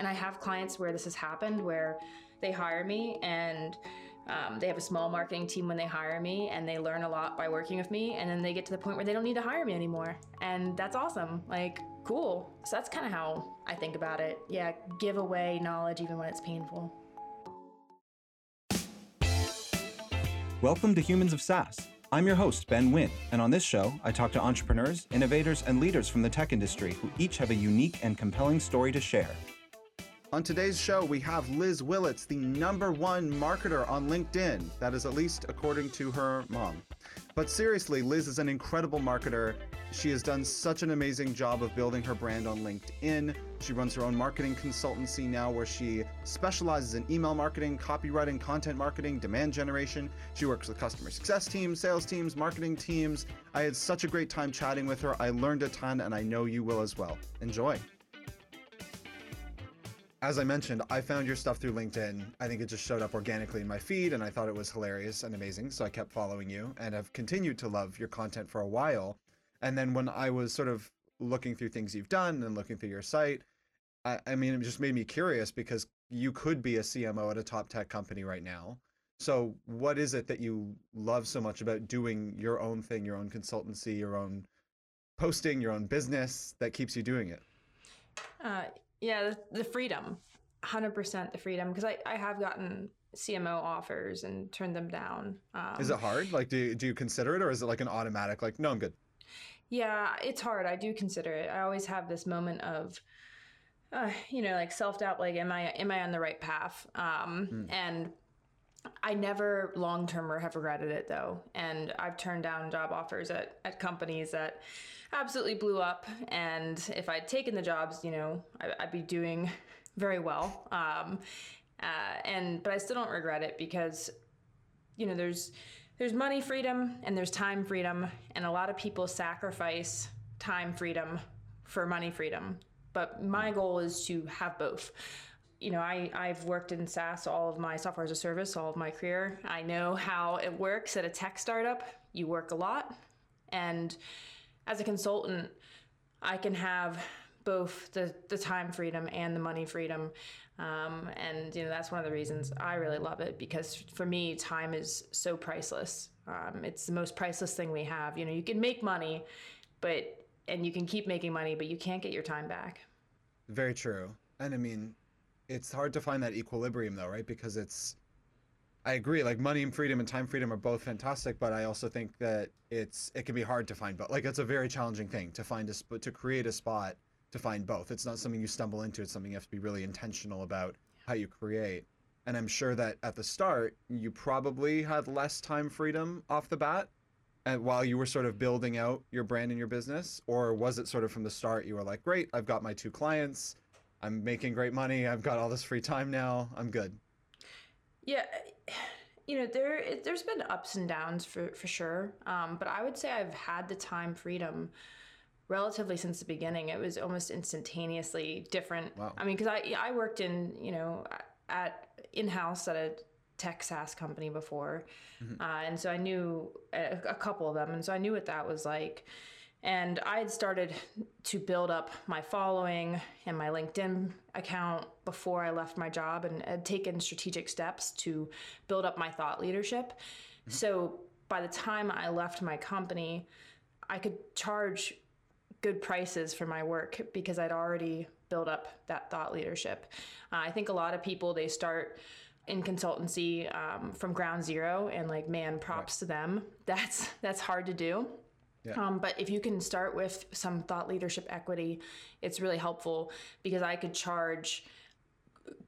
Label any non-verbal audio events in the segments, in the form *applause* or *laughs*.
And I have clients where this has happened where they hire me and um, they have a small marketing team when they hire me and they learn a lot by working with me. And then they get to the point where they don't need to hire me anymore. And that's awesome. Like, cool. So that's kind of how I think about it. Yeah, give away knowledge even when it's painful. Welcome to Humans of SaaS. I'm your host, Ben Wynn, and on this show, I talk to entrepreneurs, innovators, and leaders from the tech industry who each have a unique and compelling story to share. On today's show, we have Liz Willits, the number one marketer on LinkedIn. That is at least according to her mom. But seriously, Liz is an incredible marketer. She has done such an amazing job of building her brand on LinkedIn. She runs her own marketing consultancy now where she specializes in email marketing, copywriting, content marketing, demand generation. She works with customer success teams, sales teams, marketing teams. I had such a great time chatting with her. I learned a ton, and I know you will as well. Enjoy as I mentioned, I found your stuff through LinkedIn. I think it just showed up organically in my feed, and I thought it was hilarious and amazing. So I kept following you and have continued to love your content for a while. And then when I was sort of looking through things you've done and looking through your site, I, I mean, it just made me curious because you could be a CMO at a top tech company right now. So, what is it that you love so much about doing your own thing, your own consultancy, your own posting, your own business that keeps you doing it? Uh, yeah, the, the freedom, hundred percent the freedom. Because I, I have gotten CMO offers and turned them down. Um, is it hard? Like, do you, do you consider it, or is it like an automatic? Like, no, I'm good. Yeah, it's hard. I do consider it. I always have this moment of, uh, you know, like self doubt. Like, am I am I on the right path? Um, mm. And I never long term have regretted it though. And I've turned down job offers at, at companies that absolutely blew up. And if I'd taken the jobs, you know, I, would be doing *laughs* very well. Um, uh, and but I still don't regret it because, you know, there's there's money freedom and there's time freedom, and a lot of people sacrifice time freedom for money freedom. But my goal is to have both you know, I, I've worked in SaaS all of my software as a service, all of my career. I know how it works at a tech startup. You work a lot. And as a consultant, I can have both the, the time freedom and the money freedom. Um, and, you know, that's one of the reasons I really love it because for me, time is so priceless. Um, it's the most priceless thing we have. You know, you can make money, but, and you can keep making money, but you can't get your time back. Very true. And I mean, it's hard to find that equilibrium though, right? Because it's I agree. Like money and freedom and time freedom are both fantastic, but I also think that it's it can be hard to find both. Like it's a very challenging thing to find a sp- to create a spot to find both. It's not something you stumble into. It's something you have to be really intentional about how you create. And I'm sure that at the start you probably had less time freedom off the bat, and while you were sort of building out your brand and your business, or was it sort of from the start you were like, great, I've got my two clients I'm making great money. I've got all this free time now. I'm good. Yeah, you know there there's been ups and downs for for sure, um, but I would say I've had the time freedom relatively since the beginning. It was almost instantaneously different. Wow. I mean, because I I worked in you know at in house at a tech SaaS company before, mm-hmm. uh, and so I knew a, a couple of them, and so I knew what that was like. And I had started to build up my following and my LinkedIn account before I left my job and had taken strategic steps to build up my thought leadership. Mm-hmm. So by the time I left my company, I could charge good prices for my work because I'd already built up that thought leadership. Uh, I think a lot of people, they start in consultancy um, from ground zero and like man props right. to them that's that's hard to do yeah. Um, but if you can start with some thought leadership equity, it's really helpful because I could charge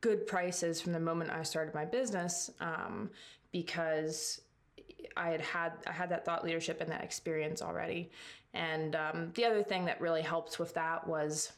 good prices from the moment I started my business um, because I had had I had that thought leadership and that experience already. And um, the other thing that really helped with that was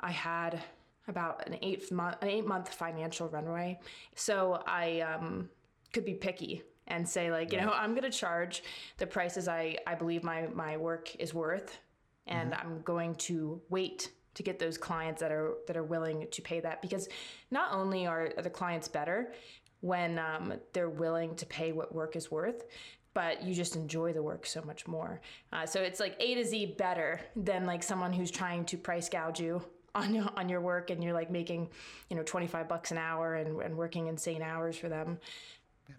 I had about an eight month an eight month financial runway, so I um, could be picky and say like you know i'm going to charge the prices i i believe my my work is worth and mm-hmm. i'm going to wait to get those clients that are that are willing to pay that. Because not only are the clients better when um, they're willing to pay what work is worth but you just enjoy the work so much more. Uh, so it's like a to z better than like someone who's trying to price gouge you on on your work and you're like making you know 25 bucks an hour and, and working insane hours for them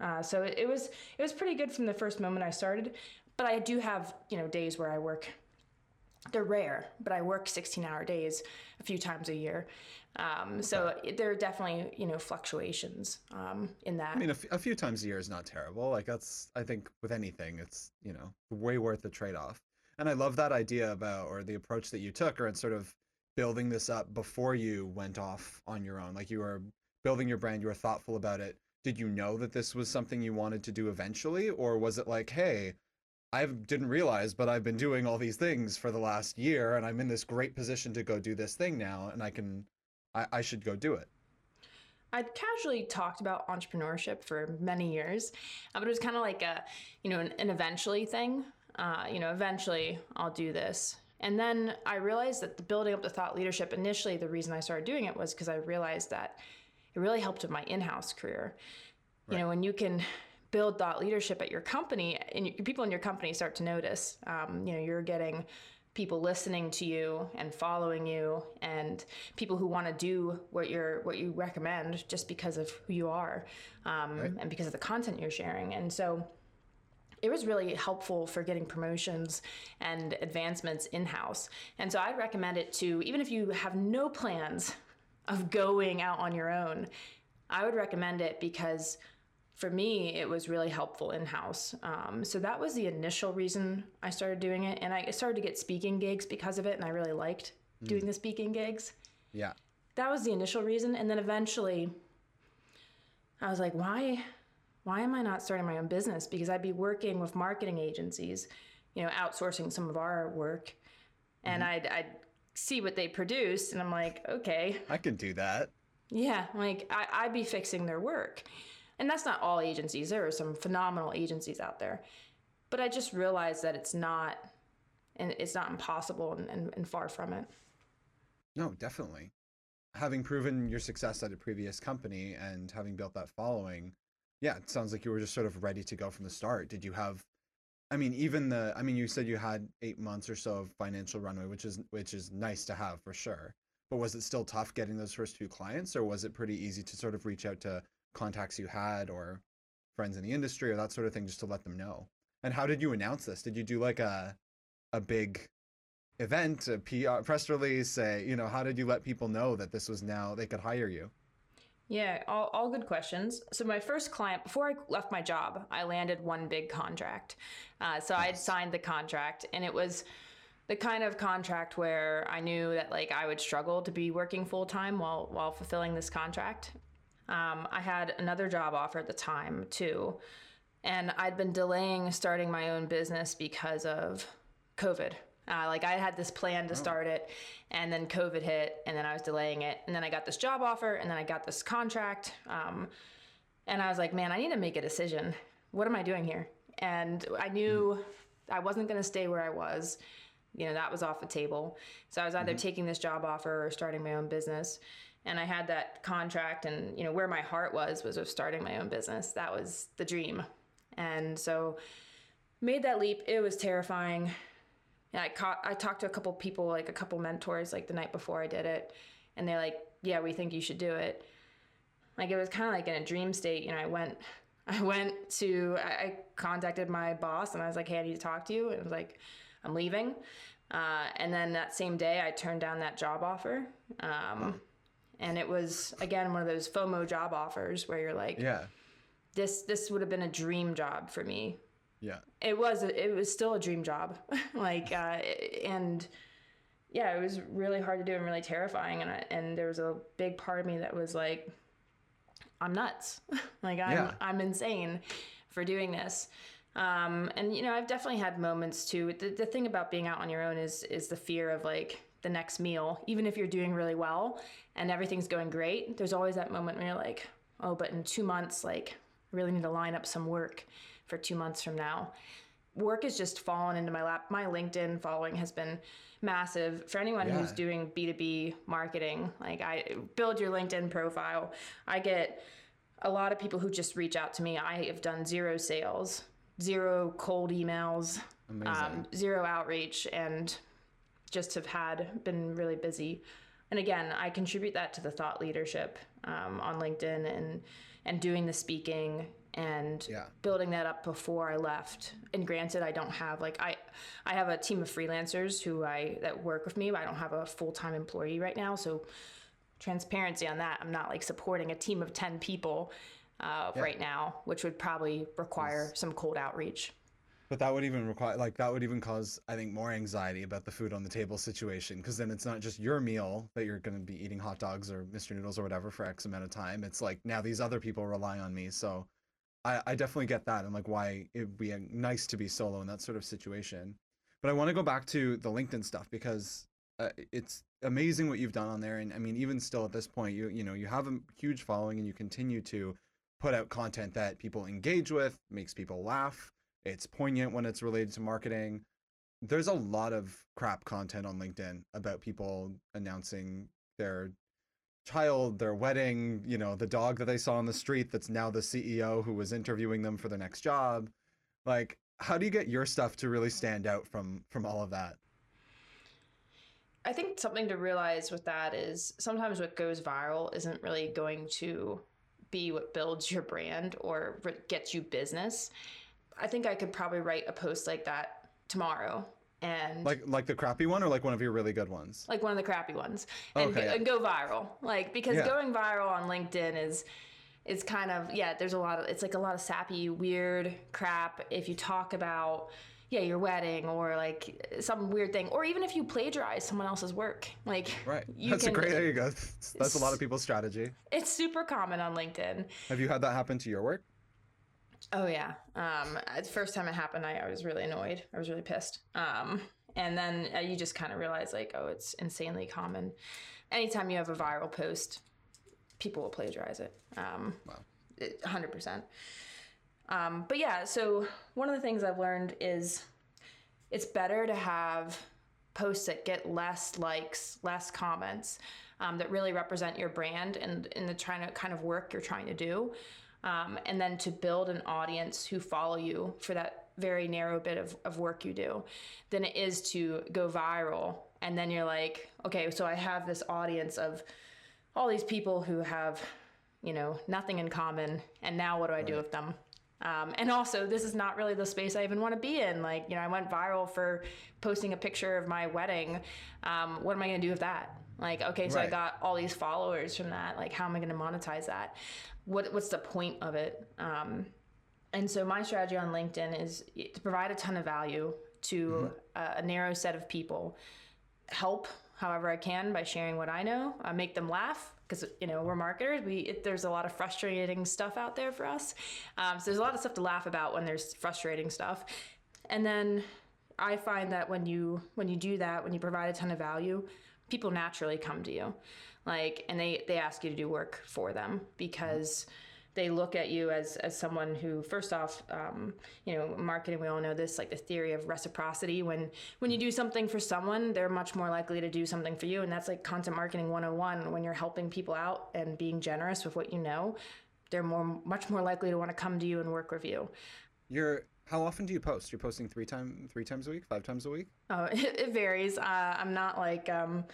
uh, so it, it was it was pretty good from the first moment i started but i do have you know days where i work they're rare but i work 16 hour days a few times a year um, so there are definitely you know fluctuations um, in that I mean, a, f- a few times a year is not terrible. Like that's, I think, with anything, it's you know way worth the trade-off. And I love that idea about or the approach that you took, or in sort of building this up before you went off on your own. Like you were building your brand, you were thoughtful about it. Did you know that this was something you wanted to do eventually, or was it like, hey, I didn't realize, but I've been doing all these things for the last year, and I'm in this great position to go do this thing now, and I can I, I should go do it. I'd casually talked about entrepreneurship for many years, uh, but it was kind of like a, you know, an, an eventually thing. Uh, you know, eventually I'll do this. And then I realized that the building up the thought leadership, initially, the reason I started doing it was because I realized that it really helped with my in house career. Right. You know, when you can build thought leadership at your company and people in your company start to notice, um, you know, you're getting people listening to you and following you and people who want to do what you're what you recommend just because of who you are um, right. and because of the content you're sharing and so it was really helpful for getting promotions and advancements in house. And so I'd recommend it to, even if you have no plans of going out on your own, I would recommend it because for me, it was really helpful in house. Um, so that was the initial reason I started doing it. And I started to get speaking gigs because of it. And I really liked mm. doing the speaking gigs. Yeah. That was the initial reason. And then eventually, I was like, why? Why am I not starting my own business? Because I'd be working with marketing agencies, you know, outsourcing some of our work, and mm-hmm. I'd, I'd see what they produce, and I'm like, okay, I can do that. Yeah, like I, I'd be fixing their work. And that's not all agencies. There are some phenomenal agencies out there. But I just realized that it's not and it's not impossible and, and, and far from it. No, definitely. Having proven your success at a previous company and having built that following, yeah, it sounds like you were just sort of ready to go from the start. Did you have I mean, even the I mean, you said you had 8 months or so of financial runway, which is which is nice to have for sure. But was it still tough getting those first few clients or was it pretty easy to sort of reach out to contacts you had or friends in the industry or that sort of thing just to let them know. And how did you announce this? Did you do like a a big event, a PR press release? Say, you know, how did you let people know that this was now they could hire you? Yeah, all, all good questions. So my first client, before I left my job, I landed one big contract. Uh, so nice. I'd signed the contract, and it was the kind of contract where I knew that like I would struggle to be working full time while while fulfilling this contract. Um, I had another job offer at the time too, and I'd been delaying starting my own business because of COVID. Uh, like I had this plan to oh. start it, and then COVID hit, and then I was delaying it, and then I got this job offer, and then I got this contract, um, and I was like, man, I need to make a decision. What am I doing here? And I knew mm-hmm. I wasn't going to stay where I was. You know, that was off the table. So I was either mm-hmm. taking this job offer or starting my own business and I had that contract and you know where my heart was was of starting my own business. That was the dream. And so made that leap. It was terrifying. And I caught I talked to a couple people, like a couple mentors like the night before I did it, and they're like, "Yeah, we think you should do it." Like it was kind of like in a dream state, you know, I went *laughs* I went to I contacted my boss and I was like, "Hey, I need to talk to you." And it was like, "I'm leaving." Uh, and then that same day, I turned down that job offer. Um, and it was again one of those FOMO job offers where you're like, yeah, this this would have been a dream job for me. Yeah, it was. It was still a dream job, *laughs* like, uh, and yeah, it was really hard to do and really terrifying. And I, and there was a big part of me that was like, I'm nuts, *laughs* like I'm yeah. I'm insane for doing this. Um, and you know, I've definitely had moments too. The, the thing about being out on your own is is the fear of like the next meal, even if you're doing really well and everything's going great, there's always that moment where you're like, oh, but in two months, like, I really need to line up some work for two months from now. Work has just fallen into my lap. My LinkedIn following has been massive. For anyone yeah. who's doing B2B marketing, like, I build your LinkedIn profile. I get a lot of people who just reach out to me. I have done zero sales, zero cold emails, um, zero outreach, and just have had been really busy and again, I contribute that to the thought leadership um, on LinkedIn and and doing the speaking and Yeah. building that up before I left. And granted, I don't have like I I have a team of freelancers who I that work with me, but I don't have a full time employee right now. So transparency on that, I'm not like supporting a team of ten people uh, right now, which would probably require some cold outreach. But that would even require, like, that would even cause, I think, more anxiety about the food on the table situation. Because then it's not just your meal that you're going to be eating hot dogs or Mr. Noodles or whatever for X amount of time. It's like now these other people rely on me. So I, I definitely get that and like why it'd be uh, nice to be solo in that sort of situation. But I want to go back to the LinkedIn stuff because uh, it's amazing what you've done on there. And I mean, even still at this point, you you know you have a huge following and you continue to put out content that people engage with, makes people laugh. It's poignant when it's related to marketing. There's a lot of crap content on LinkedIn about people announcing their child, their wedding, you know, the dog that they saw on the street that's now the CEO who was interviewing them for their next job. Like, how do you get your stuff to really stand out from from all of that? I think something to realize with that is sometimes what goes viral isn't really going to be what builds your brand or gets you business. I think I could probably write a post like that tomorrow and Like like the crappy one or like one of your really good ones? like one of the crappy ones and, Okay, go, yeah. and go viral like because Yeah. going viral on linkedin is is kind of yeah there's a lot of it's like a lot of sappy weird crap if you talk about yeah your wedding or like some weird thing or even if you plagiarize someone else's work like Right. you That's can, a great there you go. That's a lot of people's strategy. it's super common on linkedin Have you had that happen to your work? Oh yeah. Um, the first time it happened, I, I was really annoyed. I was really pissed. Um, and then uh, you just kind of realize like, oh, it's insanely common. Anytime you have a viral post, people will plagiarize it. Um, Wow. it- 100%. Um, but yeah, so one of the things I've learned is it's better to have posts that get less likes, less comments, um, that really represent your brand and in the trying to kind of work you're trying to do, um, and then to build an audience who follow you for that very narrow bit of, of work you do, than it is to go viral and then you're like, okay, so I have this audience of all these people who have, you know, nothing in common, and now what do I do with them? Um, and also, this is not really the space I even want to be in. Like, you know, I went viral for posting a picture of my wedding. Um, what am I going to do with that? Like, okay, so I got all these followers from that. Like, how am I going to monetize that? What What's the point of it? Um, and so my strategy on LinkedIn is to provide a ton of value to a, a narrow set of people, help however I can by sharing what I know, uh, make them laugh because you know we're marketers. We it, there's a lot of frustrating stuff out there for us. Um, so there's a lot of stuff to laugh about when there's frustrating stuff, and then I find that when you when you do that, when you provide a ton of value, people naturally come to you, like and they they ask you to do work for them because they look at you as as someone who first off um, you know marketing we all know this like the theory of reciprocity. When when you do something for someone they're much more likely to do something for you and that's like content marketing 101 when you're helping people out and being generous with what you know they're more much more likely to want to come to you and work with you. You're how often do you post? You're posting three time three times a week, five times a week? Oh, it, *laughs* it varies. Uh, I'm not like um,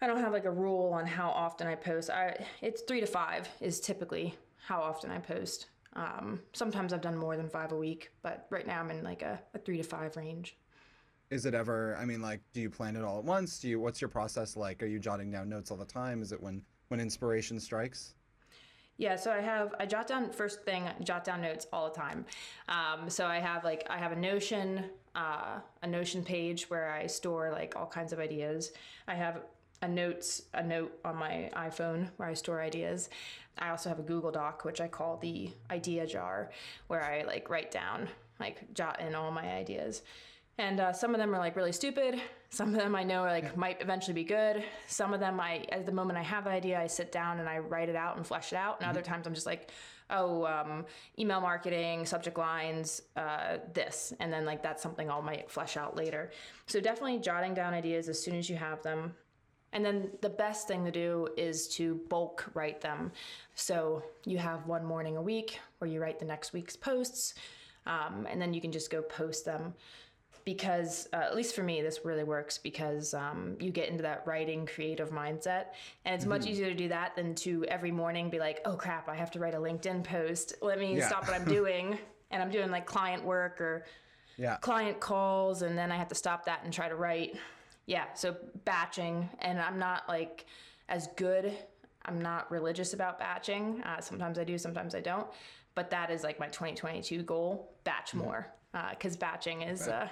I don't have like a rule on how often I post. I it's three to five is typically how often I post. Um, sometimes I've done more than five a week, but right now I'm in like a, a three to five range. Is it ever I mean like do you plan it all at once? Do you what's your process like? Are you jotting down notes all the time? Is it when when inspiration strikes? Yeah, so I have I jot down first thing jot down notes all the time. Um, so I have like I have a Notion uh, a Notion page where I store like all kinds of ideas. I have a notes a note on my iPhone where I store ideas. I also have a Google Doc which I call the idea jar where I like write down like jot in all my ideas. And uh, some of them are like really stupid. Some of them I know are like might eventually be good. Some of them I, at the moment I have the idea, I sit down and I write it out and flesh it out. And other times I'm just like, oh, um, email marketing, subject lines, uh, this, and then like that's something I'll might flesh out later. So definitely jotting down ideas as soon as you have them. And then the best thing to do is to bulk write them. So you have one morning a week where you write the next week's posts, um, and then you can just go post them because uh, at least for me this really works because um, you get into that writing creative mindset and it's much easier to do that than to every morning be like oh crap i have to write a linkedin post let me Yeah. stop what i'm *laughs* doing and i'm doing like client work or Yeah. client calls and then I have to stop that and try to write. Yeah, so batching and I'm not like as good. I'm not religious about batching. Uh, sometimes I do, sometimes I don't. But that is like my 2022 goal: batch more, because batching is uh,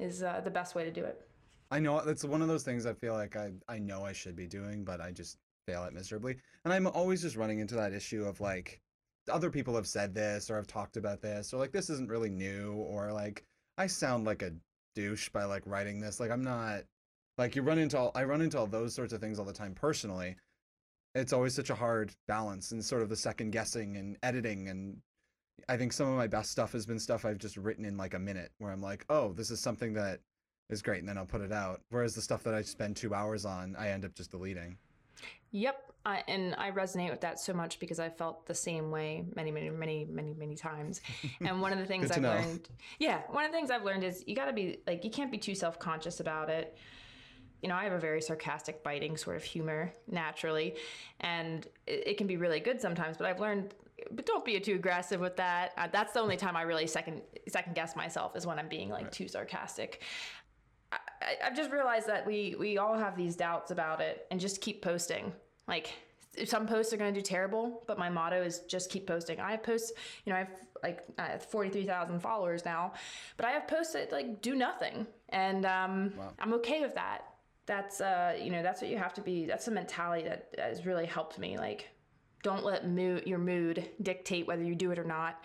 is uh, the best way to do it. I know it's one of those things I feel like I, I know I should be doing, but I just fail at miserably. And I'm always just running into that issue of like, other people have said this or have talked about this, or like, this isn't really new, or like, I sound like a douche by like writing this. Like, I'm not, like, you run into all, I run into all those sorts of things all the time personally. It's always such a hard balance and sort of the second guessing and editing. And I think some of my best stuff has been stuff I've just written in like a minute where I'm like, oh, this is something that is great and then I'll put it out. Whereas the stuff that I spend two hours on, I end up just deleting. Yep, I, and I resonate with that so much because I felt the same way many, many, many, many, many times. And one of the *laughs* things I've know. learned, yeah, one of the things I've learned is you got to be like you can't be too self conscious about it. You know, I have a very sarcastic, biting sort of humor naturally, and it, it can be really good sometimes. But I've learned, but don't be too aggressive with that. Uh, that's the only time I really second second guess myself is when I'm being like too sarcastic. I, I've just realized that we we all have these doubts about it, and just keep posting. Like some posts are going to do terrible, but my motto is just keep posting. I have posts, you know, I have like have forty three thousand followers now, but I have posts that like do nothing, and um, I'm okay with that. That's uh, you know, that's what you have to be. That's the mentality that has really helped me. Like, don't let mood your mood dictate whether you do it or not.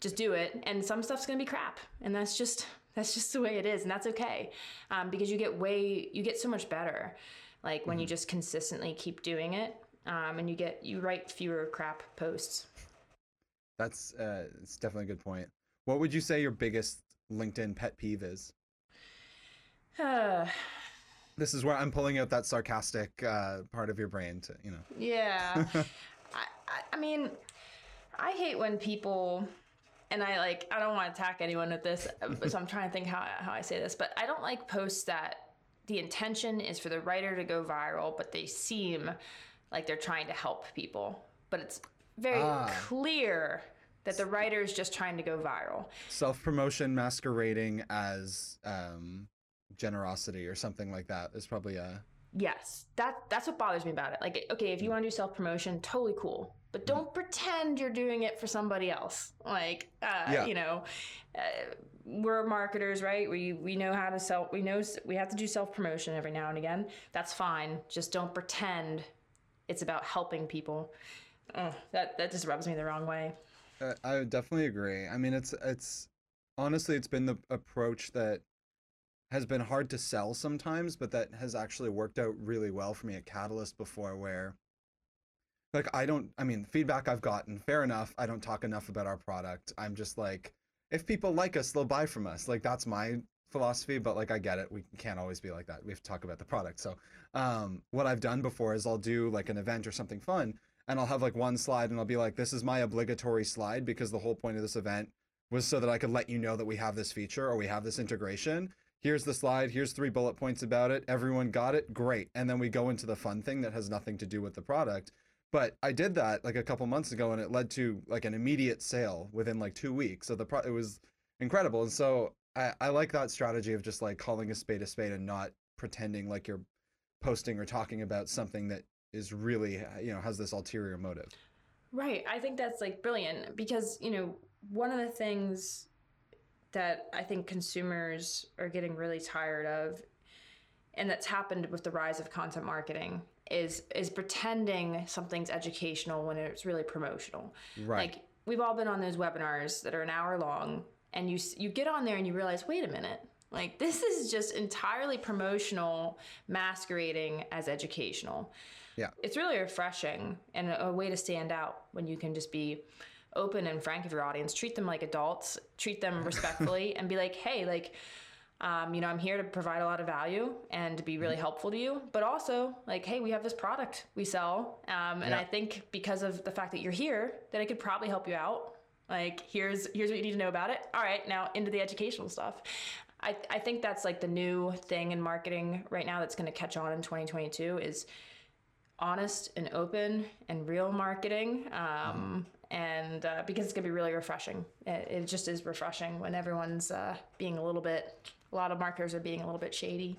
Just do it, and some stuff's gonna be crap, and that's just that's just the way it is, and that's okay, um, because you get way you get so much better, like when you just consistently keep doing it, um, and you get you write fewer crap posts. That's uh, it's definitely a good point. What would you say your biggest LinkedIn pet peeve is? *sighs* This is where I'm pulling out that sarcastic uh, part of your brain to, you know. Yeah. *laughs* I, I, mean, I hate when people, and I like, I don't want to attack anyone with this, uh, so I'm trying to think how, how I say this, but I don't like posts that the intention is for the writer to go viral, but they seem like they're trying to help people. But it's very Ah. clear that the writer is just trying to go viral. Self promotion masquerading as um, generosity or something like that is probably a. Yes, that that's what bothers me about it. Like, okay, if you want to do self promotion, totally cool, but don't pretend you're doing it for somebody else. Like, uh, Yeah. you know, uh, we're marketers, right? We we know how to sell. We know we have to do self promotion every now and again. That's fine. Just don't pretend it's about helping people. Ugh, that that just rubs me the wrong way. Uh, I would definitely agree. I mean, it's it's honestly, it's been the approach that has been hard to sell sometimes, but that has actually worked out really well for me at Catalyst before, where like I don't. I mean, feedback I've gotten, fair enough. I don't talk enough about our product. I'm just like, if people like us, they'll buy from us. Like that's my philosophy. But like, I get it. We can't always be like that. We have to talk about the product. So, um, what I've done before is I'll do like an event or something fun, and I'll have like one slide, and I'll be like, this is my obligatory slide because the whole point of this event was so that I could let you know that we have this feature or we have this integration. Here's the slide. Here's three bullet points about it. Everyone got it. Great. And then we go into the fun thing that has nothing to do with the product. But I did that like a couple months ago, and it led to like an immediate sale within like two weeks. So the pro- it was incredible. And so I, I like that strategy of just like calling a spade a spade and not pretending like you're posting or talking about something that is really uh, you know has this ulterior motive. Right. I think that's like brilliant because, you know, one of the things that I think consumers are getting really tired of and that's happened with the rise of content marketing is is pretending something's educational when it's really promotional. Right. Like we've all been on those webinars that are an hour long and you you get on there and you realize, "Wait a minute. Like *laughs* this is just entirely promotional masquerading as educational." Yeah. It's really refreshing and a, a way to stand out when you can just be open and frank with your audience. Treat them like adults, treat them respectfully, *laughs* and be like, hey, like, um, you know, I'm here to provide a lot of value and to be really helpful to you, but also like, hey, we have this product we sell, um, and Yeah. I think because of the fact that you're here, that I could probably help you out. Like, here's here's what you need to know about it. All right, now into the educational stuff. I, I think that's like the new thing in marketing right now that's going to catch on in 2022 is honest and open and real marketing. Um, and uh, because it's to be really refreshing. It, it, just is refreshing when everyone's uh, being a little bit, a lot of marketers are being a little bit shady.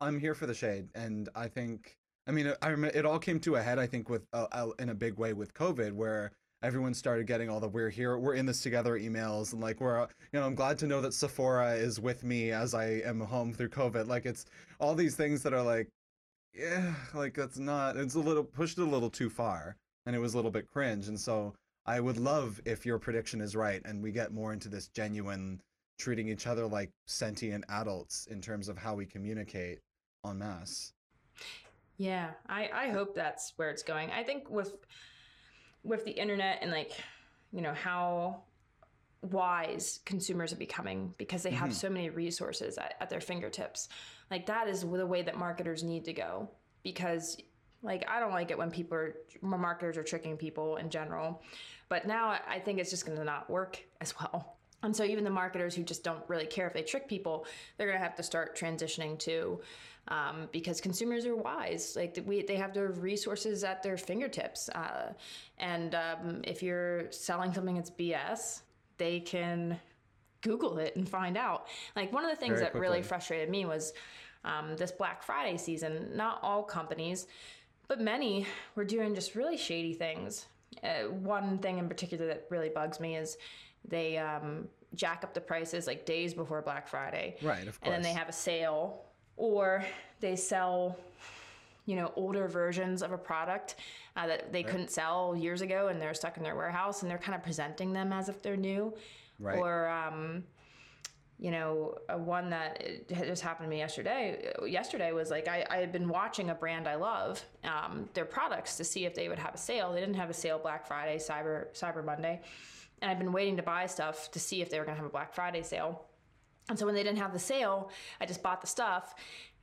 I'm here for the shade. And I think, I mean, I remember it all came to a head, I think, with uh, in a big way with COVID, where everyone started getting all the we're here we're in this together emails and like we're you know i'm glad to know that sephora is with me as i am home through covid like it's all these things that are like yeah like that's not it's a little pushed a little too far and it was a little bit cringe and so i would love if your prediction is right and we get more into this genuine treating each other like sentient adults in terms of how we communicate en masse yeah i i hope that's where it's going i think with with the internet and like you know how wise consumers are becoming because they have mm-hmm. so many resources at, at, their fingertips like that is the way that marketers need to go because like i don't like it when people are marketers are tricking people in general but now i think it's just going to not work *laughs* as well and so even the marketers who just don't really care if they trick people they're going to have to start transitioning to um, because consumers are wise. Like we, they have their resources at their fingertips. Uh, and um, if you're selling something that's BS, they can Google it and find out. Like one of the things Very that quickly. really frustrated me was um, this Black Friday season. Not all companies, but many were doing just really shady things. Uh, one thing in particular that really bugs me is they um, jack up the prices like days before Black Friday. Right, of course. And then they have a sale or they sell you know older versions of a product uh, that they right. couldn't sell years ago and they're stuck in their warehouse and they're kind of presenting them as if they're new right. or um, you know one that just happened to me yesterday yesterday was like I, I had been watching a brand i love um, their products to see if they would have a sale they didn't have a sale black friday cyber cyber monday and i've been waiting to buy stuff to see if they were going to have a black friday sale and so when they didn't have the sale, I just bought the stuff.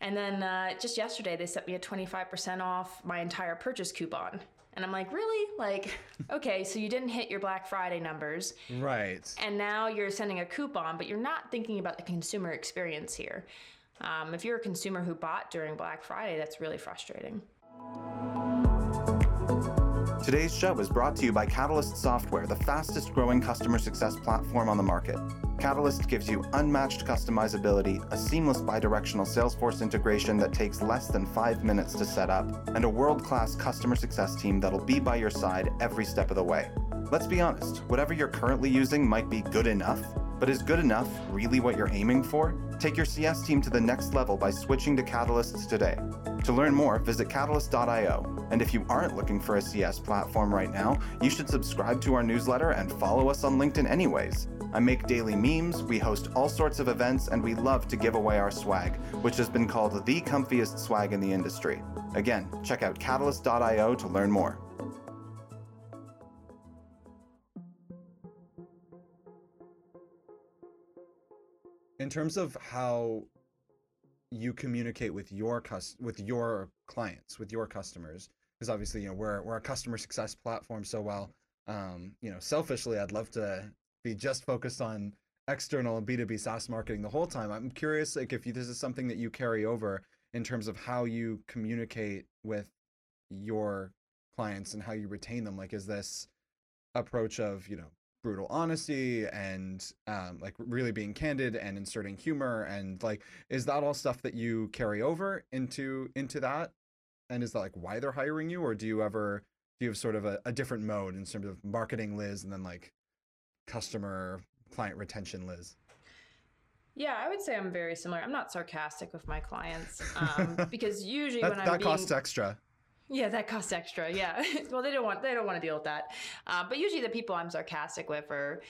And then uh, just yesterday, they sent me a 25% off my entire purchase coupon. And I'm like, really? Like, *laughs* okay, so you didn't hit your Black Friday numbers. Right. And now you're sending a coupon, but you're not thinking about the consumer experience here. Um, if you're a consumer who bought during Black Friday, that's really frustrating. Today's show is brought to you by Catalyst Software, the fastest growing customer success platform on the market. Catalyst gives you unmatched customizability, a seamless bidirectional Salesforce integration that takes less than five minutes to set up, and a world class customer success team that'll be by your side every step of the way. Let's be honest, whatever you're currently using might be good enough, but is good enough really what you're aiming for? Take your CS team to the next level by switching to Catalyst today. To learn more, visit catalyst.io. And if you aren't looking for a CS platform right now, you should subscribe to our newsletter and follow us on LinkedIn anyways. I make daily memes, we host all sorts of events, and we love to give away our swag, which has been called the comfiest swag in the industry. Again, check out catalyst.io to learn more. In terms of how you communicate with your cus- with your clients, with your customers, because obviously you know we're we're a customer success platform. So while um, you know selfishly, I'd love to be just focused on external and B2B SaaS marketing the whole time. I'm curious like if you, this is something that you carry over in terms of how you communicate with your clients and how you retain them. Like is this approach of, you know, brutal honesty and um, like really being candid and inserting humor and like is that all stuff that you carry over into into that and is that like why they're hiring you or do you ever do you have sort of a, a different mode in terms of marketing liz and then like customer client retention liz yeah, I would say I'm very similar. I'm not sarcastic with my clients um, *laughs* because usually that, when I'm that being, costs extra. Yeah, that costs extra. Yeah. *laughs* well, they don't want they don't want to deal with that. Uh, but usually the people I'm sarcastic with are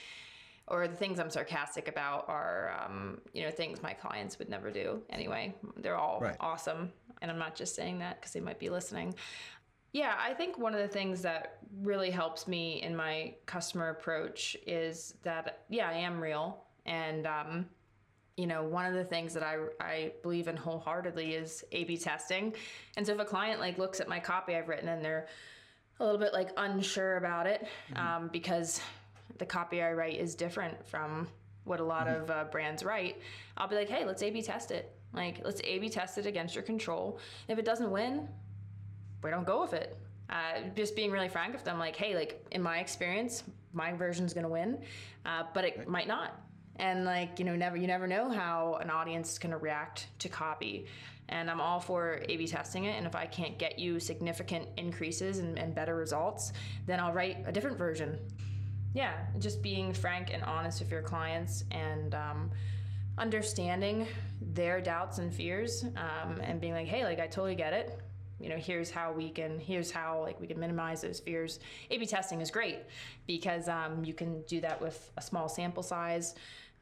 or the things I'm sarcastic about are, um, you know, things my clients would never do anyway. They're all right. awesome. And I'm not just saying that because they might be listening. Yeah, I think one of the things that really helps me in my customer approach is that, yeah, I am real. And, um, you know, one of the things that I, I believe in wholeheartedly is A B testing. And so if a client like looks at my copy I've written and they're a little bit like unsure about it mm-hmm. um, because the copy I write is different from what a lot of uh, brands write, I'll be like, hey, let's A/B test it. Like, let's A/B test it against your control. If it doesn't win, we don't go with it. Uh, just being really frank with them, like, hey, like in my experience, my version's gonna win, uh, but it might not. And like, you know, never you never know how an audience is gonna react to copy. And I'm all for A/B testing it. And if I can't get you significant increases and, and better results, then I'll write a different version. Yeah, just being frank and honest with your clients and um, understanding their doubts and fears um, and being like, hey, like I totally get it you know here's how we can here's how like we can minimize those fears. A-b testing is great because um, you can do that with a small sample size.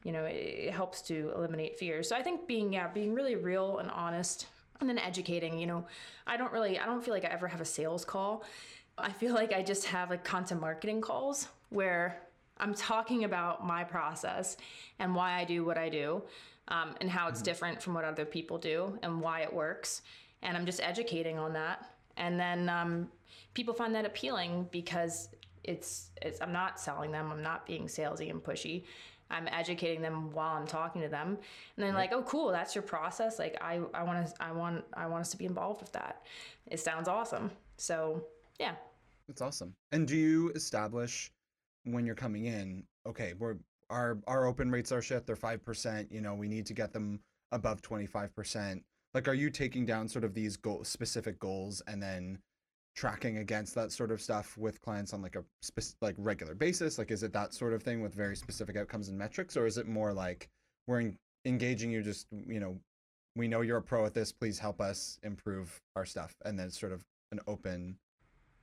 You know it, it helps to eliminate fears. So i think being yeah being really real and honest and then educating you know i don't really i don't feel like i ever have a sales call. I feel like i just have like content marketing calls where i'm talking about my process and why i do what i do um, and how it's different from what other people do and why it works and I'm just educating on that. And then um, people find that appealing because it's, it's I'm not selling them. I'm not being salesy and pushy. I'm educating them while I'm talking to them, and then right. like, oh, cool, that's your process. Like, I, I want to, I want, I want us to be involved with that. It sounds awesome. So, yeah, that's awesome. And do you establish when you're coming in? Okay, we're our our open rates are shit. They're five percent. You know, we need to get them above twenty five percent like are you taking down sort of these goal specific goals and then tracking against that sort of stuff with clients on like a spe- like regular basis like is it that sort of thing with very specific outcomes and metrics or is it more like we're en- engaging you just you know we know you're a pro at this please help us improve our stuff and then it's sort of an open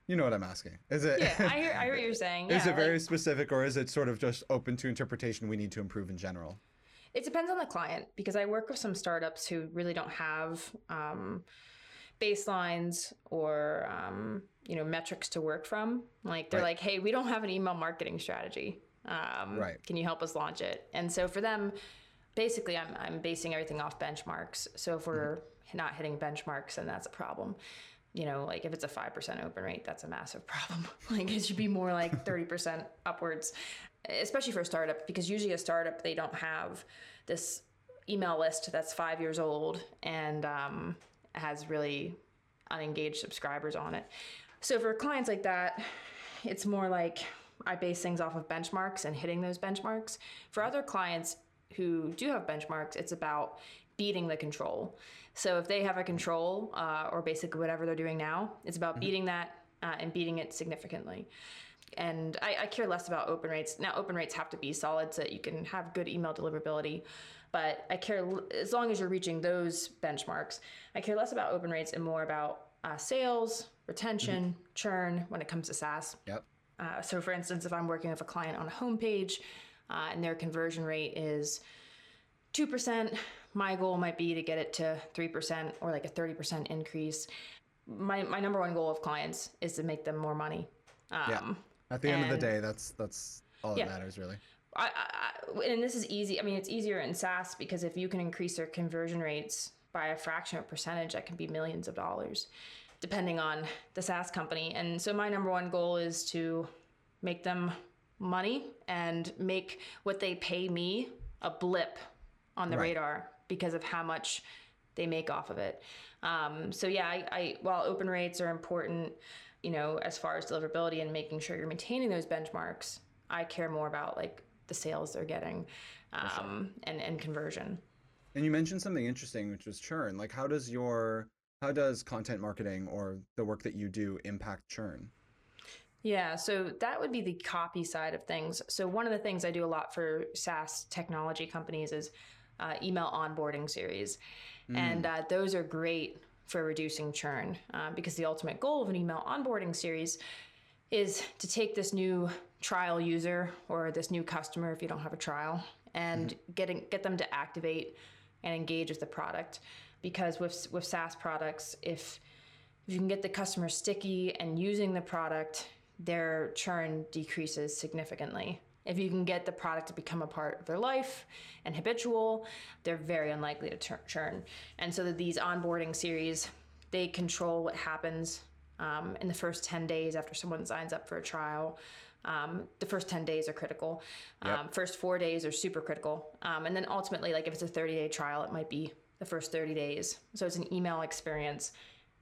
you know what I'm asking. Is it? Yeah, I hear, I hear what you're *laughs* saying. is yeah, it very specific, or is it sort of just open to interpretation? We need to improve in general. It depends on the client because I work with some startups who really don't have um, baselines or um, you know metrics to work from. Like they're right. like, hey, we don't have an email marketing strategy. Um, right. Can you help us launch it? And so for them, basically, I'm I'm basing everything off benchmarks. So if we're mm-hmm. not hitting benchmarks, then that's a problem you know, like if it's a 5% open rate, that's a massive problem. *laughs* like it should be more like 30% upwards especially for a startup, because usually a startup, they don't have this email list that's five years old and um, has really unengaged subscribers on it. So for clients like that, it's more like I base things off of benchmarks and hitting those benchmarks. For other clients who do have benchmarks, it's about beating the control. So if they have a control uh, or basically whatever they're doing now, it's about mm-hmm. beating that uh, and beating it significantly and I, I, care less about open rates. Now, open rates have to be solid so that you can have good email deliverability. But I care as long as you're reaching those benchmarks. I care less about open rates and more about uh, sales, retention, mm-hmm. churn when it comes to SaaS. Yep. Uh, so, for instance, if I'm working with a client on a homepage uh, and their conversion rate is two percent, my goal might be to get it to three percent or like a thirty percent increase. My my number one goal of clients is to make them more money. Um, yeah at the and, end of the day, that's that's all that matters, really. I, I, and this is easy. I mean, it's easier in SaaS because if you can increase their conversion rates by a fraction of a percentage, that can be millions of dollars, depending on the SaaS company. And so, my number one goal is to make them money and make what they pay me a blip on the right. radar because of how much they make off of it. Um, so yeah, I, I while open rates are important you know, as far as deliverability and making sure you're maintaining those benchmarks, I care more about like the sales they're getting um, sure. and, and conversion. And you mentioned something interesting, which was churn. Like, how does your how does content marketing or the work that you do impact churn? Yeah, so that would be the copy side of things. So one of the things I do a lot for SaaS technology companies is uh, email onboarding series, mm. and uh, those are great for reducing churn uh, because the ultimate goal of an email onboarding series is to take this new trial user or this new customer if you don't have a trial and mm-hmm. getting get them to activate and engage with the product because with with SaaS products if if you can get the customer sticky and using the product their churn decreases significantly if you can get the product to become a part of their life and habitual, they're very unlikely to churn. And so that these onboarding series, they control what happens um, in the first 10 days after someone signs up for a trial. Um, the first 10 days are critical. Um, Yep. First four days are super critical. Um, and then ultimately, like if it's a 30 day trial, it might be the first 30 days. So it's an email experience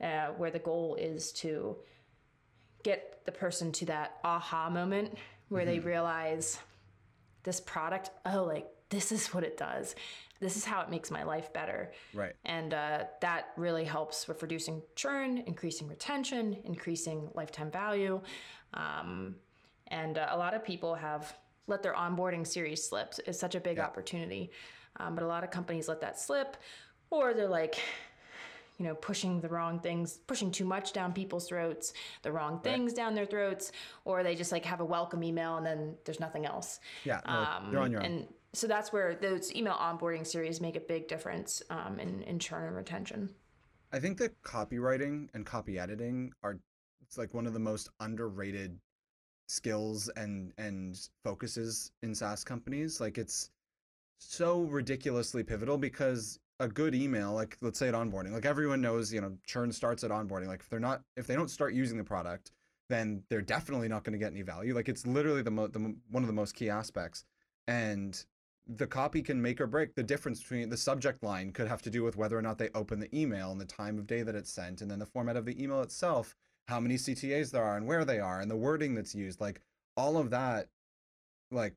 uh, where the goal is to get the person to that aha moment where they realize this product, oh, like this is what it does. This is how it makes my life better. Right. And uh, that really helps with reducing churn, increasing retention, increasing lifetime value. Um, and uh, a lot of people have let their onboarding series slip. It's such a big opportunity. Um, but a lot of companies let that slip, or they're like, you know, pushing the wrong things, pushing too much down people's throats, the wrong things down their throats, or they just like have a welcome email and then there's nothing else. Yeah. No, you're on your own. Um, And so that's where those email onboarding series make a big difference um, in, in churn and retention. I think that copywriting and copy editing are it's like one of the most underrated skills and and focuses in SaaS companies. Like it's so ridiculously pivotal because a good email, like let's say at onboarding, like everyone knows, you know, churn starts at onboarding. Like if they're not if they don't start using the product, then they're definitely not going to get any value. Like it's literally the, mo- the one of the most key aspects. And the copy can make or break the difference between the subject line could have to do with whether or not they open the email and the time of day that it's sent and then the format of the email itself how many ctas there are and where they are and the wording that's used like all of that like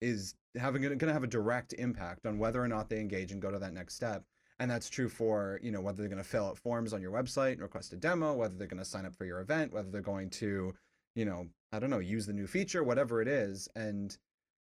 is having going to have a direct impact on whether or not they engage and go to that next step and that's true for you know whether they're going to fill out forms on your website and request a demo whether they're going to sign up for your event whether they're going to you know i don't know use the new feature whatever it is and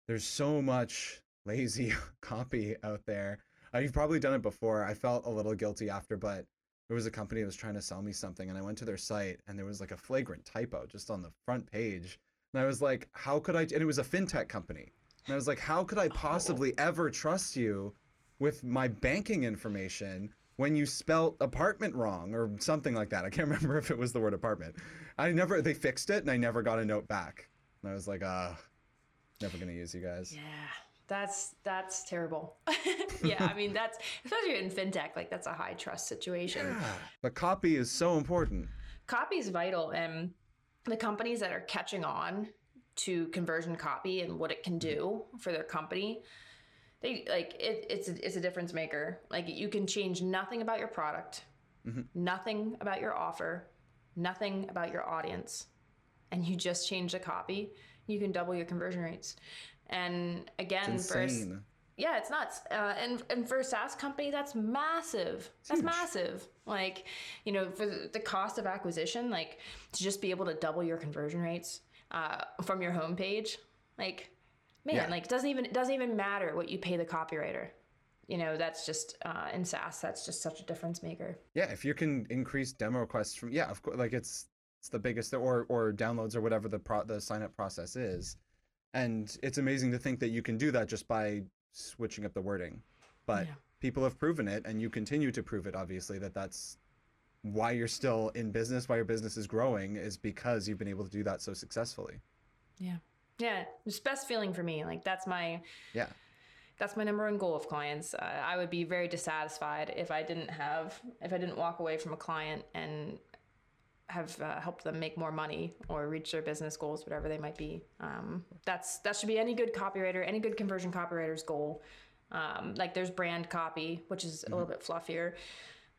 there's so much *laughs* lazy *laughs* copy out there. Uh, you've probably done it before. I felt a little guilty after, but there was a company that was trying to sell me something, and I went to their site, and there was like a flagrant typo just on the front page. And I was like, how could I? And it was a fintech company. And I was like, how could I possibly ever trust you with my banking information when you spelt apartment wrong or something like that? I can't *laughs* remember if it was the word apartment. I never, they fixed it, and I never got a note back. And I was like, uh, never gonna use you guys. Yeah, that's that's terrible. *laughs* yeah, I mean that's especially in fintech, like that's a high trust situation. Yeah. But copy is so important. Copy is vital, and the companies that are catching on to conversion copy and what it can do for their company, they like it, it's a, it's a difference maker. Like you can change nothing about your product, nothing about your offer, nothing about your audience, and you just change the copy. You can double your conversion rates. And again, It's for a s- insane. yeah, it's nuts. Uh, and and for a SaaS company, that's massive. That's huge. massive. Like, you know, for the cost of acquisition, like to just be able to double your conversion rates uh, from your homepage, like, man, Yeah. like it doesn't even it doesn't even matter what you pay the copywriter. You know, that's just uh, in SaaS, that's just such a difference maker. Yeah, if you can increase demo requests from yeah, of course, like it's it's the biggest or or downloads or whatever the pro, the sign up process is, and it's amazing to think that you can do that just by switching up the wording, but Yeah. people have proven it, and you continue to prove it. Obviously, that that's why you're still in business, why your business is growing, is because you've been able to do that so successfully. Yeah. Yeah. It's best feeling for me. Like that's my Yeah, that's my number one goal of clients. Uh, I would be very dissatisfied if I didn't have if I didn't walk away from a client and have uh, helped them make more money or reach their business goals, whatever they might be. Um, that's that should be any good copywriter, any good conversion copywriter's goal. Um, like there's brand copy, which is a little bit fluffier,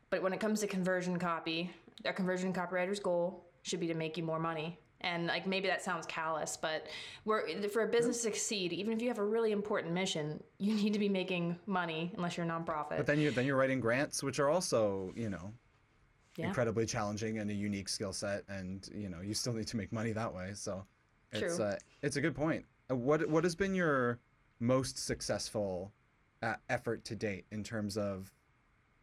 but when it comes to conversion copy, a conversion copywriter's goal should be to make you more money. And like maybe that sounds callous, but we're for a business to succeed, even if you have a really important mission, you need to be making money unless you're a nonprofit. but then you then you're writing grants, which are also you know Yeah. incredibly challenging and a unique skill set and you know you still need to make money that way so it's True. uh, it's a good point uh, what what has been your most successful uh, effort to date in terms of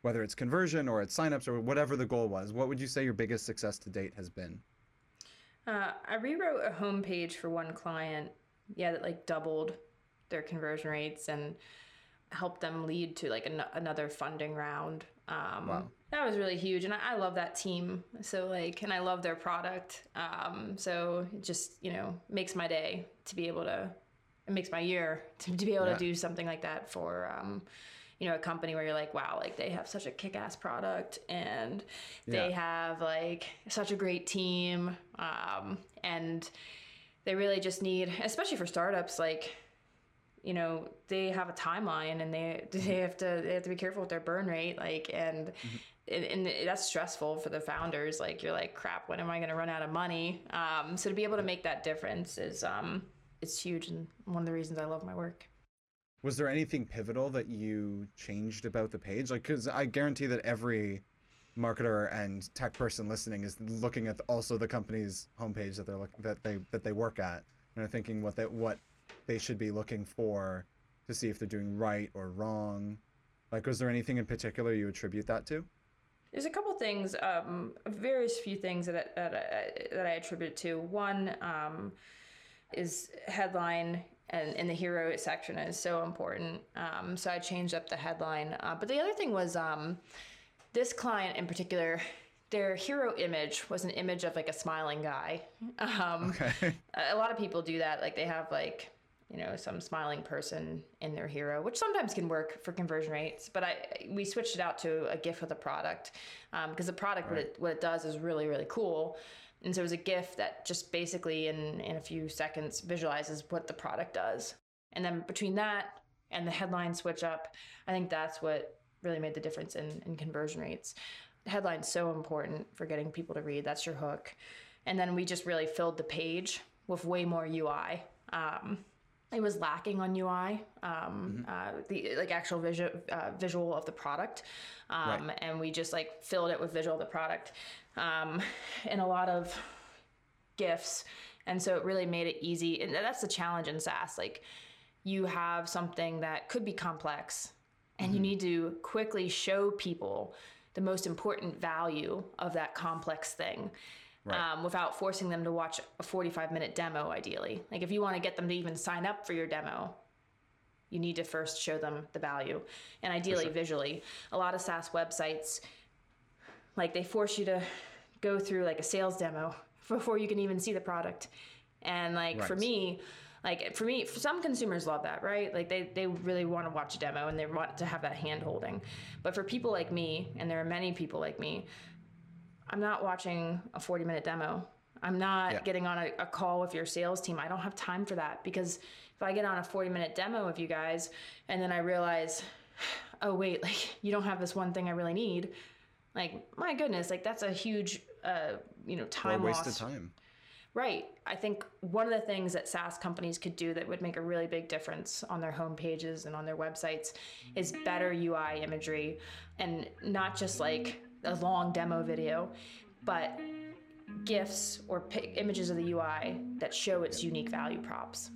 whether it's conversion or it's signups or whatever the goal was what would you say your biggest success to date has been Uh, I rewrote a homepage for one client, yeah, that like doubled their conversion rates and helped them lead to like an- another funding round. Um, Wow. That was really huge, and I, I love that team. So like, and I love their product. Um, so it just you know makes my day to be able to, it makes my year to, *laughs* to be able Yeah. to do something like that for. Um, you know, a company where you're like, wow, like they have such a kick-ass product and they Yeah. have like such a great team, um, and they really just need, especially for startups, like you know they have a timeline and they they have to they have to be careful with their burn rate like and mm-hmm. and, and, that's stressful for the founders like you're like crap when am i going to run out of money um, so to be able to make that difference is um it's huge and one of the reasons i love my work was there anything pivotal that you changed about the page? Like because i guarantee that every marketer and tech person listening is looking at also the company's homepage that they're looking that they that they work at and are thinking what they what they should be looking for to see if they're doing right or wrong. Like was there anything in particular you attribute that to? There's a couple things um various few things that that I, that I attribute to. One um is headline and in the hero section is so important um so I changed up the headline uh, but the other thing was um this client in particular their hero image was an image of like a smiling guy. Um, okay. *laughs* A lot of people do that. Like they have like, you know, some smiling person in their hero, which sometimes can work for conversion rates. But I we switched it out to a GIF of the product because um, the product right. what it what it does is really really cool. And so it was a GIF that just basically in in a few seconds visualizes what the product does. And then between that and the headline switch up, I think that's what really made the difference in, in conversion rates. The headline's so important for getting people to read. That's your hook. And then we just really filled the page with way more UI. Um, it was lacking on UI, um, mm-hmm. uh, the like actual visual uh, visual of the product, um, right. and we just like filled it with visual of the product, um, and a lot of gifs, and so it really made it easy. And that's the challenge in SaaS. Like, you have something that could be complex, and mm-hmm. you need to quickly show people the most important value of that complex thing right. um, without forcing them to watch a 45 minute demo ideally like if you want to get them to even sign up for your demo you need to first show them the value and ideally sure. visually a lot of saas websites like they force you to go through like a sales demo *laughs* before you can even see the product and like right. for me like for me some consumers love that right like they, they really want to watch a demo and they want to have that hand holding but for people like me and there are many people like me i'm not watching a 40 minute demo i'm not yeah. getting on a, a call with your sales team i don't have time for that because if i get on a 40 minute demo with you guys and then i realize *sighs* oh wait *laughs* like you don't have this one thing i really need like my goodness like that's a huge uh you know time or wasted time Right. I think one of the things that SaaS companies could do that would make a really big difference on their home pages and on their websites is better UI imagery and not just like a long demo video, but GIFs or images of the UI that show its unique value props.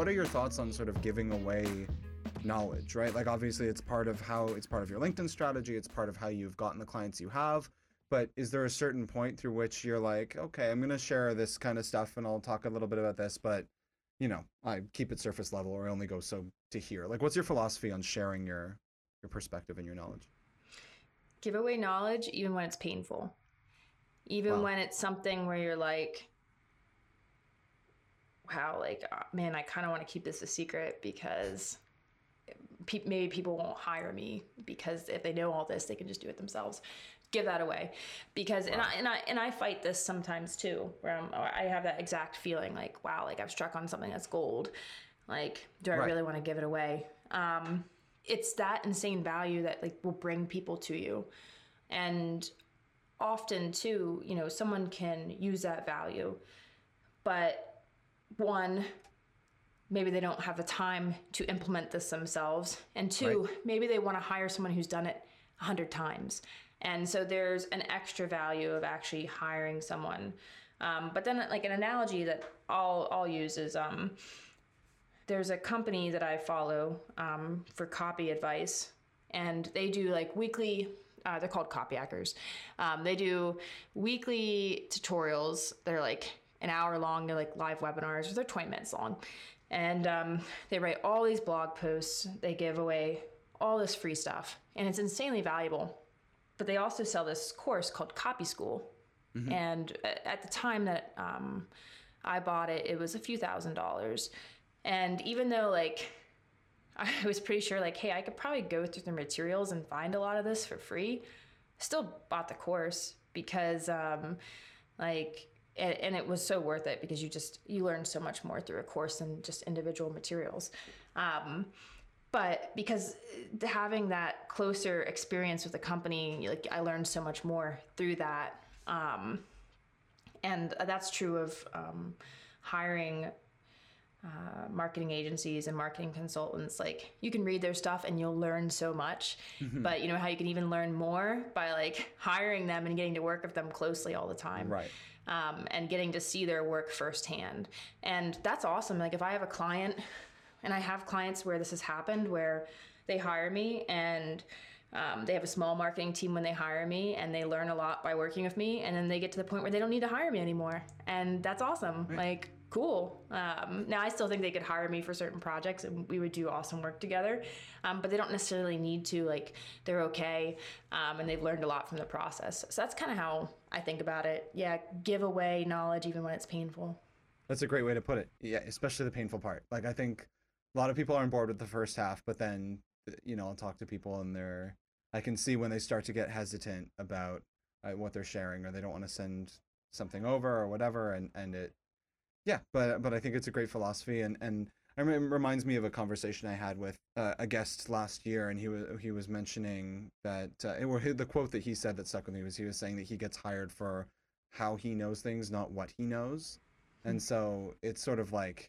What are your thoughts on sort of giving away knowledge, right? Like obviously it's part of how it's part of your LinkedIn strategy, it's part of how you've gotten the clients you have. But is there a certain point through which you're like, okay, I'm gonna share this kind of stuff and I'll talk a little bit about this, but you know, I keep it surface level or I only go so to here. Like what's your philosophy on sharing your your perspective and your knowledge? Give away knowledge even when it's painful. Even wow. when it's something where you're like, wow, like uh, man i kind of want to keep this a secret because pe- maybe people won't hire me because if they know all this they can just do it themselves. Give that away. Because wow. and I and I and I fight this sometimes too where I'm, I have that exact feeling like wow like I've struck on something that's gold. Like do I right. really want to give it away? Um it's that insane value that like will bring people to you. And often too you know someone can use that value. But one, maybe they don't have the time to implement this themselves. And two, right. maybe they want to hire someone who's done it a hundred times. And so there's an extra value of actually hiring someone. Um, but then, like an analogy that I'll, I'll use is um, there's a company that I follow um, for copy advice, and they do like weekly. Uh, they're called Copyhackers. Um, they do weekly tutorials. They're like an hour long. They're like live webinars, or they're 20 minutes long. And um, they write all these blog posts, they give away all this free stuff, and it's insanely valuable. But they also sell this course called Copy School. Mm-hmm. And at the time that um, I bought it, it was a few thousand dollars. And even though, like, *laughs* I was pretty sure, like, hey, I could probably go through the materials and find a lot of this for free, I still bought the course because, um, like, and, and it was so worth it because you just you learn so much more through a course than just individual materials. Um, but because having that closer experience with the company like i learned so much more through that. Um, and that's true of um, hiring uh, marketing agencies and marketing consultants like you can read their stuff and you'll learn so much. Mm-hmm. but you know how you can even learn more by like hiring them and getting to work with them closely all the time. Right. Um, and getting to see their work firsthand. And that's awesome. Like if i have a client and i have clients where this has happened where they hire me and um, they have a small marketing team when they hire me and they learn a lot by working with me and then they get to the point where they don't need to hire me anymore. And that's awesome. Right. like cool. Um, now I still think they could hire me for certain projects and we would do awesome work together, um, but they don't necessarily need to. Like they're okay, um, and they've learned a lot from the process. So that's kind of how I think about it. Yeah, give away knowledge even when it's painful. That's a great way to put it. Yeah, especially the painful part. Like I think a lot of people are on board with the first half, but then you know I'll talk to people and they're I can see when they start to get hesitant about uh, what they're sharing or they don't want to send something over or whatever and and it yeah, but but I think it's a great philosophy, and and it reminds me of a conversation I had with uh, a guest last year, and he was he was mentioning that uh, or the quote that he said that stuck with me was he was saying that he gets hired for how he knows things, not what he knows, and hmm. so it's sort of like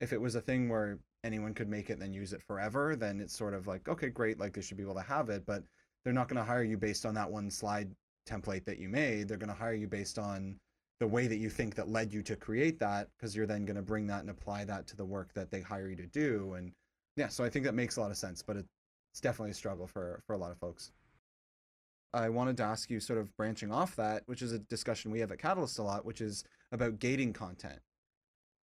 if it was a thing where anyone could make it and then use it forever, then it's sort of like okay, great, like they should be able to have it, but they're not going to hire you based on that one slide template that you made. They're going to hire you based on the way that you think that led you to create that because you're then going to bring that and apply that to the work that they hire you to do and yeah so i think that makes a lot of sense but it's definitely a struggle for for a lot of folks. I wanted to ask you sort of branching off that which is a discussion we have at catalyst a lot which is about gating content.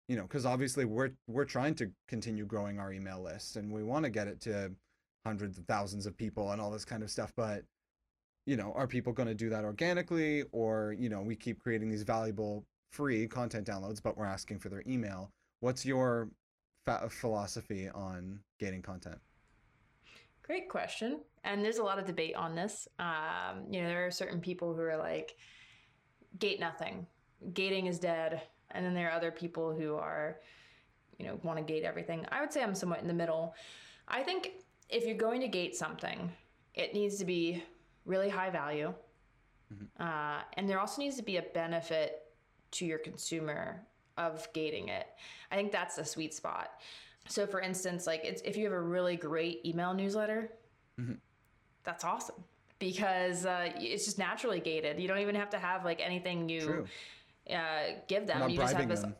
You know because obviously we're we're trying to continue growing our email list and we want to get it to hundreds of thousands of people and all this kind of stuff but you know, are people going to do that organically or, you know, we keep creating these valuable free content downloads, but we're asking for their email. What's your fa- philosophy on gating content? Great question. And there's a lot of debate on this. Um, you know, there are certain people who are like, gate nothing, gating is dead. And then there are other people who are, you know, want to gate everything. I would say I'm somewhat in the middle. I think if you're going to gate something, it needs to be really high value. Mm-hmm. Uh, and there also needs to be a benefit to your consumer of gating it. I think that's the sweet spot. So, for instance, like if you have a really great email newsletter, mm-hmm. that's awesome because uh, it's just naturally gated. You don't even have to have like anything you uh, give them. You just have this. Them.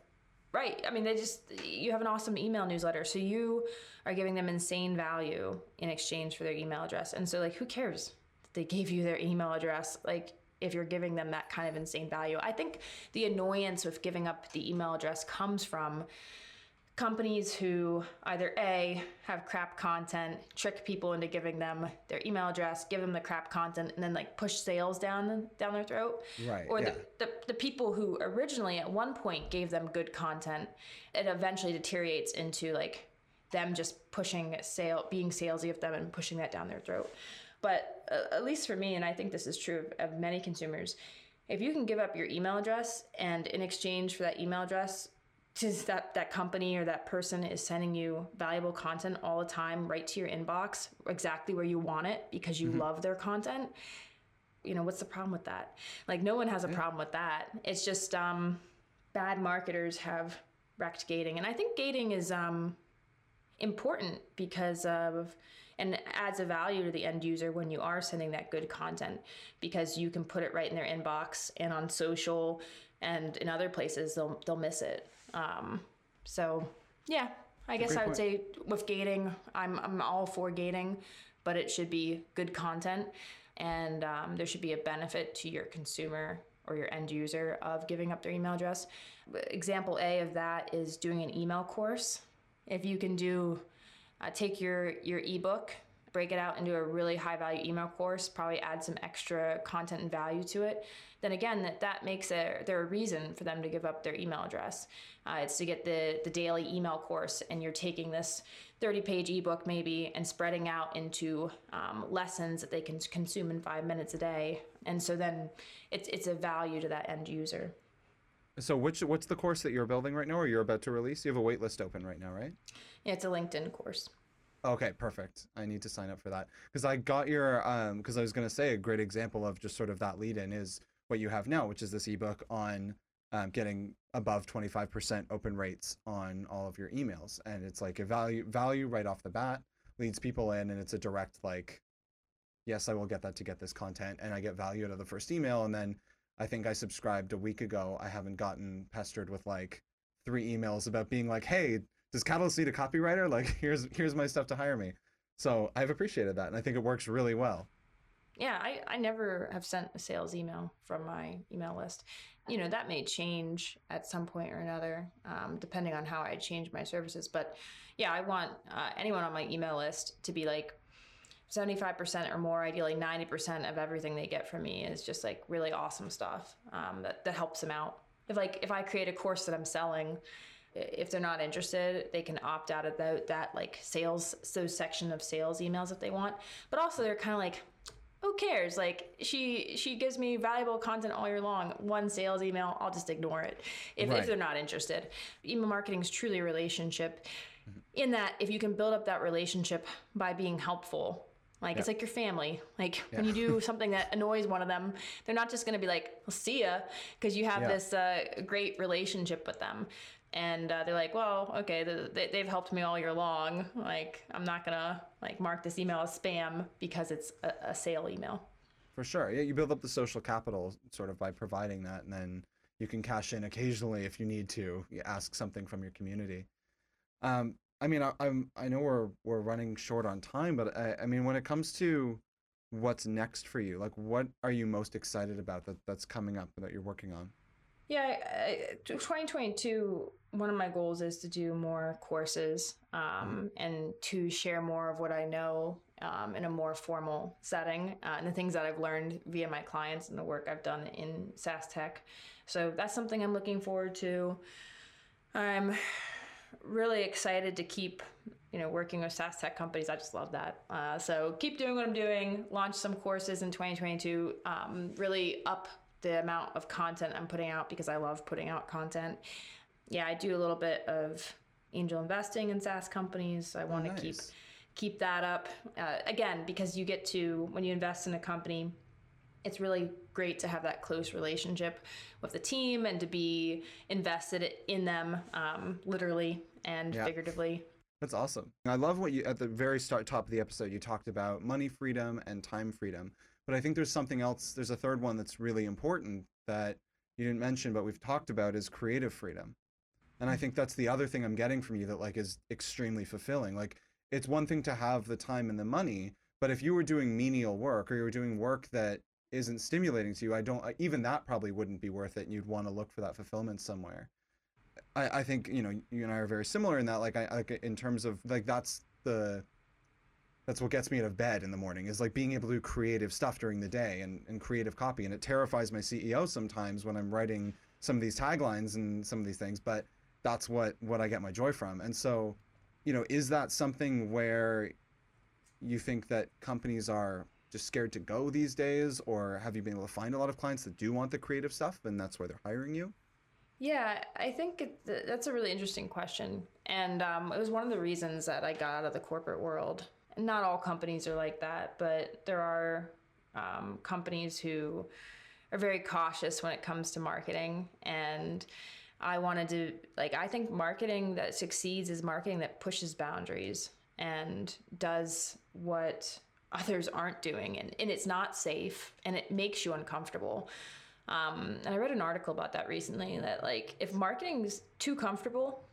Right. I mean, they just, you have an awesome email newsletter. So you are giving them insane value in exchange for their email address. And so, like, who cares? They gave you their email address like if you're giving them that kind of insane value. I think the annoyance with giving up the email address comes from companies who either a have crap content trick people into giving them their email address give them the crap content and then like push sales down down their throat. Right or yeah. the, the, the people who originally at one point gave them good content it eventually deteriorates into like them just pushing sale being salesy of them and pushing that down their throat but uh, at least for me, and I think this is true of, of many consumers, if you can give up your email address and in exchange for that email address, to that that company or that person is sending you valuable content all the time right to your inbox exactly where you want it because you mm-hmm. love their content you know what's the problem with that like no one has a yeah. problem with that it's just um bad marketers have wrecked gating and i think gating is um important because of and adds a value to the end user when you are sending that good content because you can put it right in their inbox and on social and in other places they'll they'll miss it. Um, so yeah, I guess I would point. say with gating, I'm I'm all for gating, but it should be good content, and um, there should be a benefit to your consumer or your end user of giving up their email address. Example A of that is doing an email course. If you can do uh, take your your ebook break it out into a really high value email course, probably add some extra content and value to it, then again, that, that makes a, there a reason for them to give up their email address. Uh, it's to get the, the daily email course, and you're taking this 30 page ebook maybe and spreading out into um, lessons that they can consume in five minutes a day. And so then it's, it's a value to that end user. So which what's the course that you're building right now or you're about to release? You have a waitlist open right now, right? Yeah, it's a LinkedIn course. Okay, perfect. I need to sign up for that because I got your um because I was going to say a great example of just sort of that lead in is what you have now, which is this ebook on um, getting above 25% open rates on all of your emails. And it's like a value value right off the bat leads people in and it's a direct like, yes, I will get that to get this content and I get value out of the first email. And then I think I subscribed a week ago. I haven't gotten pestered with like three emails about being like, hey, does Catalyst need a copywriter? *laughs* Like here's here's my stuff to hire me. So I've appreciated that and I think it works really well. Yeah, I, I never have sent a sales email from my email list. You know, that may change at some point or another, um, depending on how I change my services. But yeah, I want uh, anyone on my email list to be like 75% or more, ideally 90% of everything they get from me is just like really awesome stuff um, that, that helps them out. If like, if I create a course that I'm selling, if they're not interested, they can opt out of the, that like sales, so section of sales emails if they want. But also they're kind of like, who cares? Like she she gives me valuable content all year long. One sales email, I'll just ignore it if, right. if they're not interested. Email marketing is truly a relationship. Mm-hmm. In that, if you can build up that relationship by being helpful, like it's like your family. Like yeah. when you do *laughs* something that annoys one of them, they're not just going to be like, "I'll see ya," because you have yeah. this uh, great relationship with them and uh, they're like, well, okay, they, they've helped me all year long. Like, I'm not gonna like mark this email as spam because it's a, a sale email. For sure, yeah, you build up the social capital sort of by providing that, and then you can cash in occasionally if you need to. You ask something from your community. Um, I mean, I, am I know we're we're running short on time, but I, I mean, when it comes to what's next for you, like what are you most excited about that that's coming up that you're working on? Yeah, 2022, one of my goals is to do more courses um, mm-hmm. and to share more of what I know um, in a more formal setting uh, and the things that I've learned via my clients and the work I've done in SaaS tech. So that's something I'm looking forward to. I'm really excited to keep you know working with SaaS tech companies. I just love that. Uh, so keep doing what I'm doing. Launch some courses in 2022. Um, really up the amount of content I'm putting out because I love putting out content. Yeah, I do a little bit of angel investing in SaaS companies. I want to oh, nice. keep keep that up. Uh, again, because you get to when you invest in a company, it's really great to have that close relationship with the team and to be invested in them, um, literally and yeah. figuratively. That's awesome. I love what you at the very start top of the episode you talked about money freedom and time freedom. But I think there's something else. There's a third one that's really important that you didn't mention, but we've talked about is creative freedom. And I think that's the other thing I'm getting from you that like is extremely fulfilling. Like it's one thing to have the time and the money, but if you were doing menial work or you were doing work that isn't stimulating to you, I don't even that probably wouldn't be worth it and you'd want to look for that fulfillment somewhere. I, I think, you know, you and I are very similar in that like I like in terms of like that's the that's what gets me out of bed in the morning is like being able to do creative stuff during the day and, and creative copy and it terrifies my ceo sometimes when i'm writing some of these taglines and some of these things but that's what what i get my joy from and so you know is that something where you think that companies are just scared to go these days or have you been able to find a lot of clients that do want the creative stuff and that's why they're hiring you yeah, I think it, that's a really interesting question. And um, it was one of the reasons that I got out of the corporate world not all companies are like that, but there are um, companies who are very cautious when it comes to marketing. And I wanted to, like, I think marketing that succeeds is marketing that pushes boundaries and does what others aren't doing. And, and it's not safe and it makes you uncomfortable. Um, and I read an article about that recently that, like, if marketing's too comfortable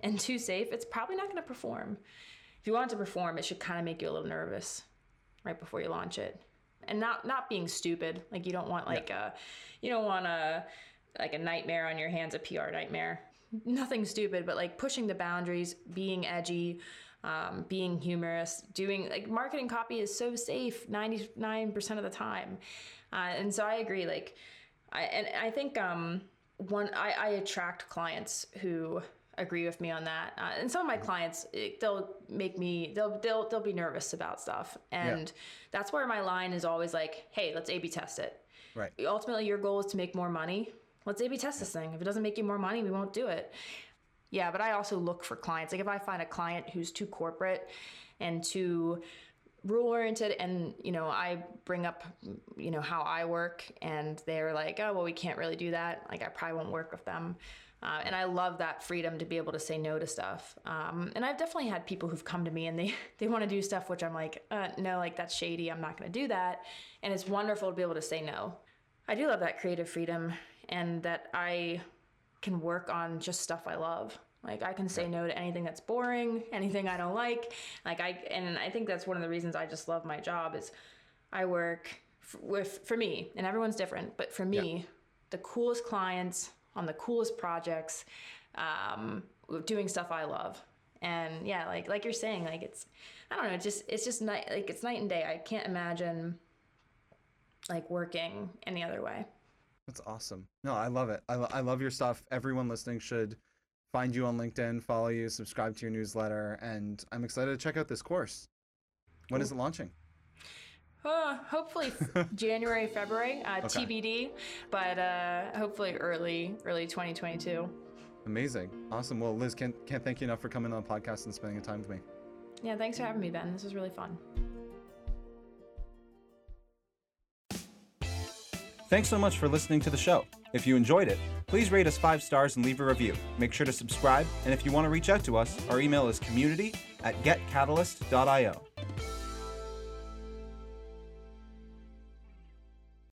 and too safe, it's probably not going to perform if you want to perform, it should kind of make you a little nervous right before you launch it. And not not being stupid. Like you don't want like yeah. a you don't want a like a nightmare on your hands, a PR nightmare. Nothing stupid, but like pushing the boundaries, being edgy, um, being humorous, doing like marketing copy is so safe 99% of the time. Uh, and so I agree. Like, I, and I think um, one, I, I attract clients who agree with me on that. Uh, and some of my clients, it, they'll make me, they'll, they'll, they'll be nervous about stuff. And yeah. that's where my line is always like, Hey, let's A B test it. Right. Ultimately your goal is to make more money. Let's A B test this thing. If it doesn't make you more money, we won't do it. Yeah. But I also look for clients. Like if I find a client who's too corporate and too, rule oriented and you know i bring up you know how i work and they're like oh well we can't really do that like i probably won't work with them uh, and I love that freedom to be able to say no to stuff. Um, and I've definitely had people who've come to me and they, *laughs* they want to do stuff which I'm like, uh, no, like that's shady. I'm not going to do that. And it's wonderful to be able to say no. I do love that creative freedom and that I can work on just stuff I love. Like I can say no to anything that's boring, anything I don't like. Like I, and I think that's one of the reasons I just love my job is I work f- with, for me and everyone's different, but for me, yeah. the coolest clients, on the coolest projects, um, doing stuff I love. And yeah, like like you're saying, like it's I don't know, it's just it's just night like it's night and day. I can't imagine like working any other way. That's awesome. No, I love it. I, lo- I love your stuff. Everyone listening should find you on LinkedIn, follow you, subscribe to your newsletter, and I'm excited to check out this course. When cool. is it launching? Uh, hopefully *laughs* January, February, uh, okay. TBD, but uh, hopefully early, early 2022. Amazing, awesome. Well, Liz, can't can't thank you enough for coming on the podcast and spending time with me. Yeah, thanks for having me, Ben. This was really fun. Thanks so much for listening to the show. If you enjoyed it, please rate us five stars and leave a review. Make sure to subscribe, and if you want to reach out to us, our email is community at getcatalyst.io.